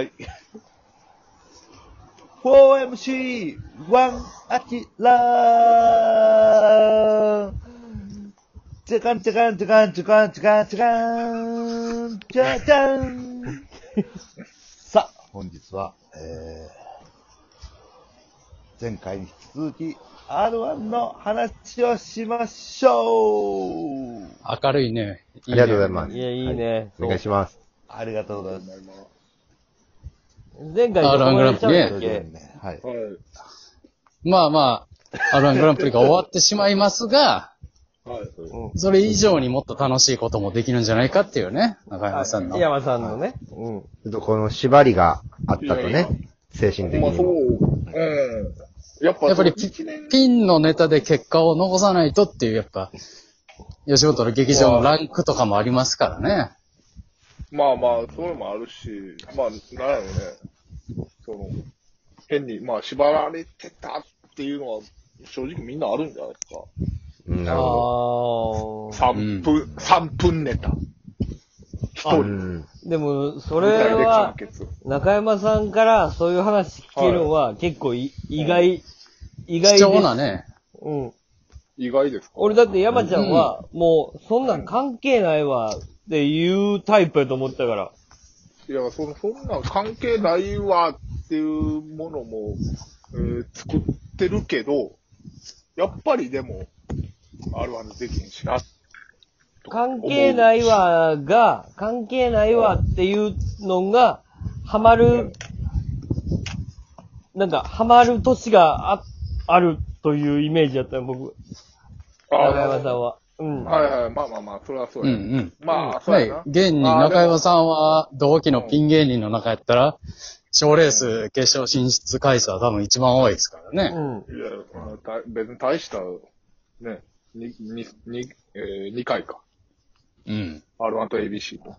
はい。4MC、ワン、アキラーチャカンチャカンチャカンチャカンチャカンチャカンチャチャンさあ、本日は、えー、前回に引き続き R1 の話をしましょう明るいね。ありがとうございます。いや、いいね。お願いします。ありがとうございます。前回あどこまで来たんだっというけことでねはい。まあまあ、R1 グランプリが終わってしまいますが、それ以上にもっと楽しいこともできるんじゃないかっていうね、中山さんの。山さんのね。うん。ちょっとこの縛りがあったとね、精神的まあそう、にも。うん。やっぱ、やっぱりピンのネタで結果を残さないとっていう、やっぱ、吉本の劇場のランクとかもありますからね。まあまあ、そういうのもあるし、まあ、なんやろね。その、変に、まあ、縛られてたっていうのは、正直みんなあるんじゃないですか。うんなあるほあ。3分、三分ネタ。一人。ん。でも、それは。中山さんからそういう話聞けるのは結構い意外、意外貴です。重なね。うん。意外ですか？俺だって山ちゃんは、もう、そんなん関係ないわ、っていうタイプやと思ったから。いや、その、そんなん関係ないわっていうものも、えー作ってるけど、やっぱりでも、あるあるできんしな。関係ないわが、関係ないわっていうのが、ハマる、なんか、ハマる年があ、あるというイメージだったよ、僕。あ中山さんは。うん。はいはい、まあまあまあ、それはそううんや。うん。まあ、そうやな。。ね現に中山さんは同期のピン芸人の中やったら、賞レース決勝進出回数は多分一番多いですからね。うん。いや、別に大した、ね、に、に、に、えー、2回か。うん。R1 と ABC と。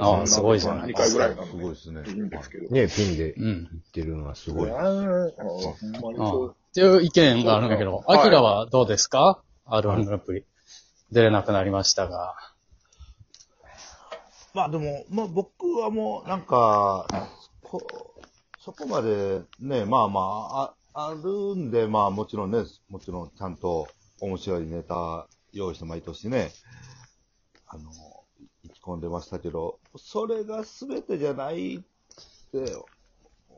ああすごいじゃない2回ぐらいなすごいですね。いいんですけど。ね、ピンでうん。言ってるのはすごい。ああ、ほんまにそう。っていう意見があるんだけど、はいアキラはどうですか ?R1 グランプリ。出れなくなりましたが。まあでも、まあ僕はもうなんか、こそこまでね、まあまあ、ああるんで、まあもちろんね、もちろんちゃんと面白いネタ用意して毎年ね、あの、意気込んでましたけど、それが全てじゃないって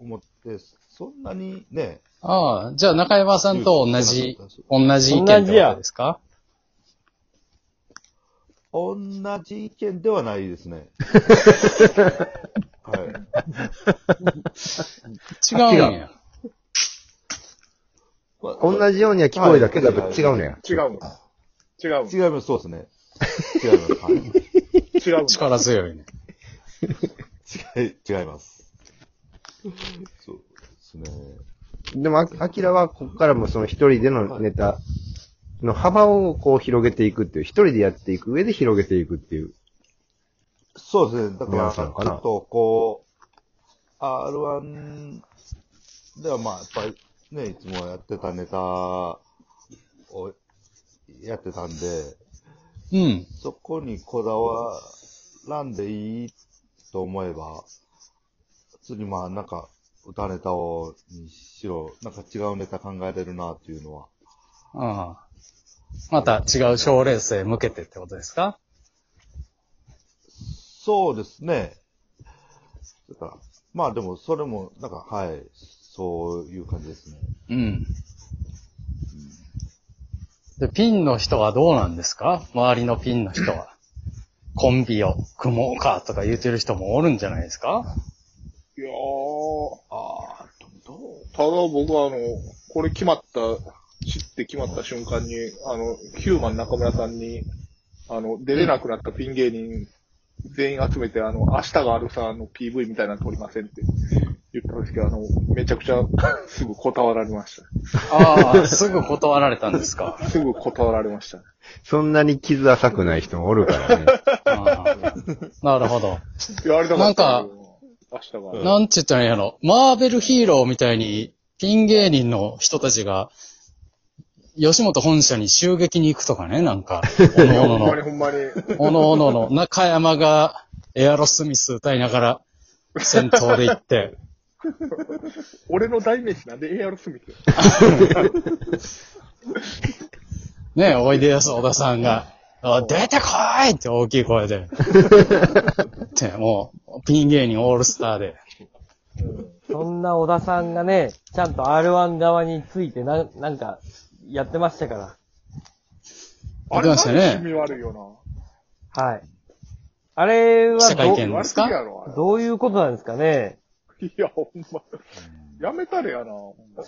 思って、そんなにね、ああ、じゃあ中山さんと同じ、同じ意見ってことですか？同じ意見ではないですね。はい。違うんや。同じようには聞こえたけど、やっぱ違うのや。違うの。違うの。違います、そうですね。違います。はい違うの。力強いね。違い、違います。そうですね。でも、あアキラはここからもその一人でのネタの幅をこう広げていくっていう、一人でやっていく上で広げていくっていう。そうですね。だから、ちょっとこう、R1 ではまあ、やっぱりね、いつもやってたネタをやってたんで、うん。そこにこだわらんでいいと思えば、次まあなんか歌ネタをにしろ、なんか違うネタ考えれるなっていうのは。ああ。また違う賞レースへ向けてってことですか？そうですね。だから、まあでもそれも、なんか、はい、そういう感じですね。うん。で、ピンの人はどうなんですか？周りのピンの人は。コンビを組もうかとか言ってる人もおるんじゃないですか？いやー、あーどうただ僕はあの、これ決まった、知って決まった瞬間に、あの、ヒューマン中村さんに、あの、出れなくなったピン芸人全員集めて、あの、明日があるさ、の PV みたいなの撮りませんって言ったんですけど、あの、めちゃくちゃ すぐ断られましああ、すぐ断られたんですか？た。すぐ断られました。そんなに傷浅くない人もおるからね。ああなるほど。やりたかったけど。明日がある。なんて言ったらいいんやろ。マーベルヒーローみたいに、ピン芸人の人たちが、吉本本社に襲撃に行くとかね、なんか、おのおののほんまに、ほんまに。おのおのの中山がエアロスミス歌いながら、先頭で行って。俺の代名詞なんで AR スミス ねえ、おいでやす小田さんが、あ出てこいって大きい声で。って、もう、ピン芸人オールスターで。そんな小田さんがね、ちゃんと R1 側についてな、なんか、やってましたから。やってましたねあれ趣味悪いよはい。あれは記者会どな。見ですか？悪すぎやろ、あれ。どういうことなんですかね？いや、ほんま。やめたれやな、ほんま。う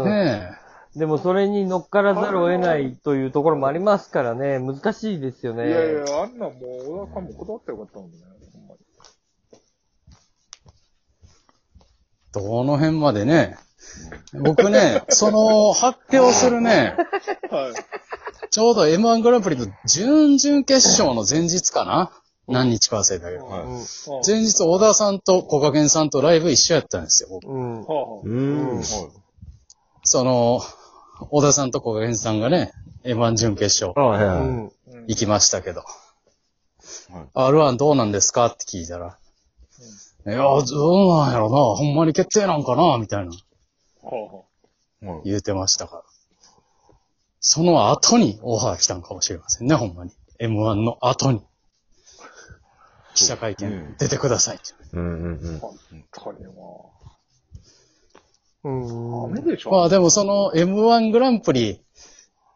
ーん。ねでもそれに乗っからざるを得ないというところもありますからね、難しいですよね。いやいや、あんなんもう、小田さんも断ってよかったもんね。ほんまにえ、どの辺までね。僕ね、その発表するね、はい。ちょうど M1 グランプリの準々決勝の前日かな？何日か忘れたけど。はい。前日、小田さんと小賀健さんとライブ一緒やったんですよ。僕うん。うん。はあはうーん。はい。その、小田さんと小賀健さんがね、M1 準決勝あはいはい。うん。あうん行きましたけど。はい R1 どうなんですか？って聞いたら、いや、どうなんやろな、ほんまに決定なんかな、みたいなはあははい。言うてましたから。その後にオファー来たんかもしれませんね、ほんまに。M1 の後に。記者会見出てくださいって。うんうんうん。あ。確かにうん。な。ダメでしょ。まあでもその M1 グランプリ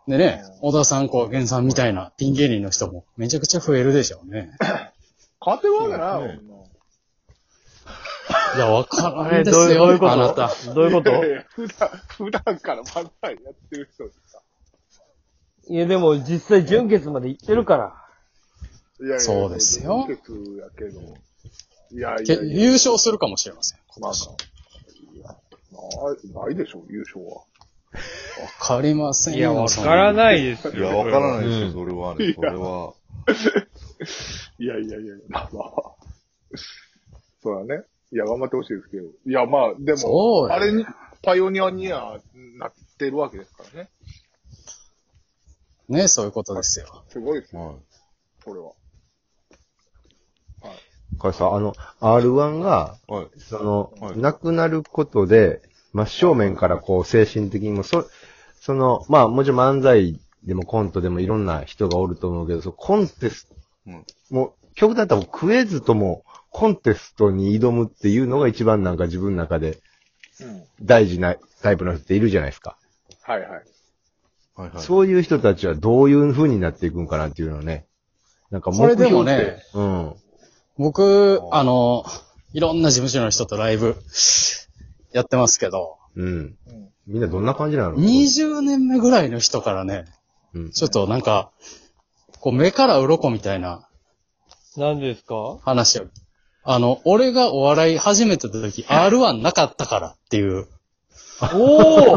でね、小田さん、小賀さんみたいなピン芸人の人もめちゃくちゃ増えるでしょうね。勝てるわけないよ、そうですこんなんいや、わからえ、んでどういうどういうこと？あなた。どういうこと？いやいや普段、普段から漫才やってる人ですか？いや、でも実際準決まで行ってるから。いやいやそうですよ準決やけど。いやいけやいや。優勝するかもしれません、今まあ年。わない、ないでしょ、優勝は。かりませんよ。いや、わからい。ないですよ。いや、わからないですよ、うんそれはね。それは。いやいやいや、まあまあ。そうだね。いや、頑張ってほしいですけど。いや、まあ、でも、そうやあれに、パイオニアにはなってるわけですからね。ね、そういうことですよ。すごいですよ、はい。それは。これさ、あの、R1 が、はい。その、はいなくなることで、真正面からこう、精神的にも、そ、その、まあ、もちろん漫才でもコントでもいろんな人がおると思うけど、そのコンテスト、うんもう、極端だったらクイズとも、コンテストに挑むっていうのが一番なんか自分の中でうん。大事なタイプの人っているじゃないですか。はいはい。はいはい。そういう人たちはどういう風になっていくんかなっていうのはね。なんか目これでも標って。ねうん。僕、あの、いろんな事務所の人とライブ やってますけど、うん。うん。みんなどんな感じなの？20年目ぐらいの人からね、うん。ちょっとなんか、こう目から鱗みたいな何ですか？話を。あの、俺がお笑い始めてた時、R1 なかったからっていう。おお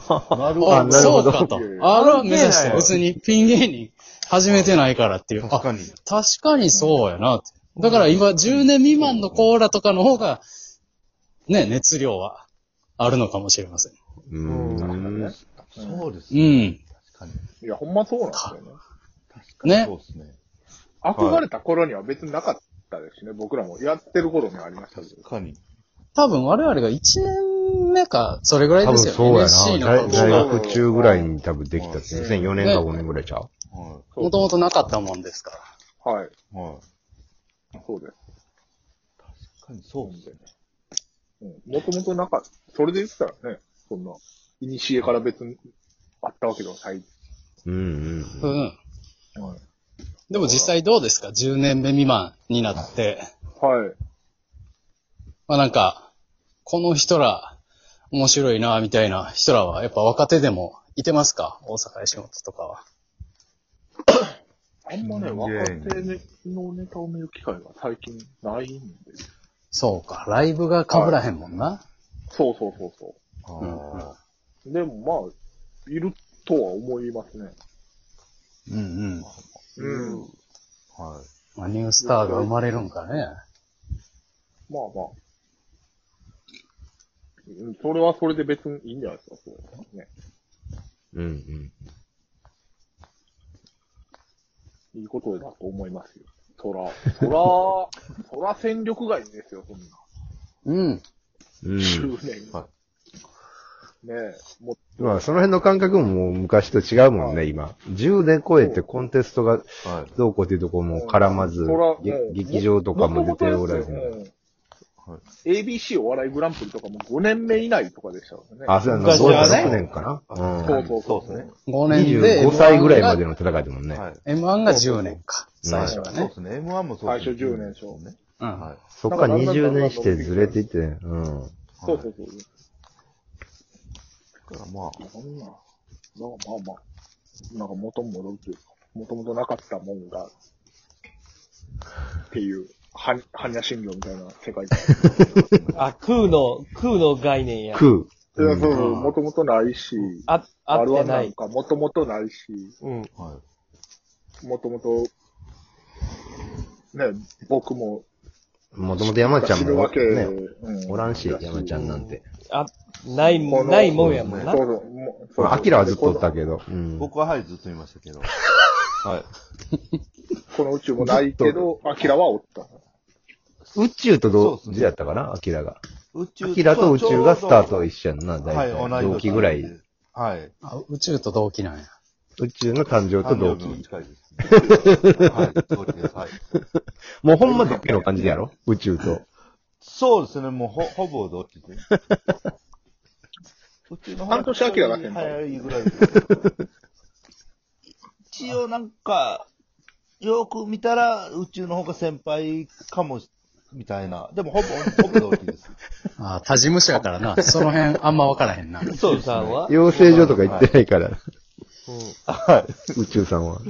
なるほどそうかと。いやいや R1 目指して別にピン芸人始めてないからっていう。確かに。あ確かにそうやなって。だから今10年未満のコーラとかの方が、ね、熱量はあるのかもしれません。ううんん。そうですうね。ん。確かに。いや、ほんまそうなんですよね。確かにねそうですね。憧れた頃には別になかったですしね、僕らもやってる頃にはありましたけど。確かに。多分我々が1年目か、それぐらい多ですよ。分そうやな。大学中ぐらいに多分できたって。2004年か5年ぐらいちゃうはもともとなかったもんですから。はい。い。はい。そうです。確かにそうですね。うん。もともとなんか、それで言ったらね、そんな、いにしえから別にあったわけではない。うんうんううん。ん。でも実際どうですか ?10 年目未満になって。はい。まあなんか、この人ら面白いな、みたいな人らはやっぱ若手でもいてますか？大阪吉本とかは。あんまね、うん若手のネタを見る機会が最近ないんで。そうか、ライブが被らへんもんな。そうそうそうそあう。でもまあ、いるとは思いますね。うんうん。うん。あ。はい。まあ、ニュースターが生まれるんかね。まあまあ。うんそれはそれで別にいいんじゃないですか、そうね。うんうん。いいことだと思いますよ。そら、そら、そら戦力外ですよ、そんな。うん。うん。10年。はねえ、もまあ、その辺の感覚ももう昔と違うもんね、今。10年超えてコンテストがはい。どうこうっていうとこも絡まず劇場とかも出ておらず。うんはい ABC お笑いグランプリとかも5年目以内とかでしたからね。あ、そうやな、昔はね6年かな。うん。そうそうそうですね。5年で。25歳ぐらいまでの戦いだもんね。はい。M1 が10年か。最初はね。そうですね。M1 もそうですね最初10年でしょね。うん。はい。そっから20年してずれていって、うん。そうそうそう。だからまあ、そんな、まあまあ、なんか元に戻るというか、もともとなかったもんが、っていう、は、般若心経みたいな世界観。あ、空の、空の概念や。空。いや、そうそう、もともとないし、あ、あって R1 なないん。かもともとないし、うん。はい。もともと、ね、僕も、もともと山ちゃんもね、うんおらんし、山ちゃんなんて。あ、ないもん、ないもんやもんなそう。そうもうそうアキラはずっとおったけど。うん。僕ははい、ずっといましたけど。はい。この宇宙もないけど、アキラはおった。宇宙と同そうですね時やったかな？アキラが。宇宙アキラと宇宙がスタート一緒やんな、はい、大体。同い年同期ぐらい。。はい。あ宇宙と同期なんや。宇宙の誕生と同期。近いです。はい、同期です。はい。もうほんま同期の感じやろ？宇宙と。そうですね、もうほ、ほぼ同期で。宇宙の半年明が先輩早いぐらいです。一応なんか、よく見たら宇宙の方が先輩かもし、みたいな。でもほぼ、ほぼ同期です。あ他事務所やからな。その辺あんま分からへんな。そうさんは養成所とか行ってないから、はい。宇宙さんは。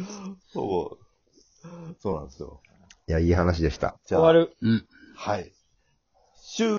そう。そうなんですよ。いや、いい話でした。じゃあ、終わる。うん。はい。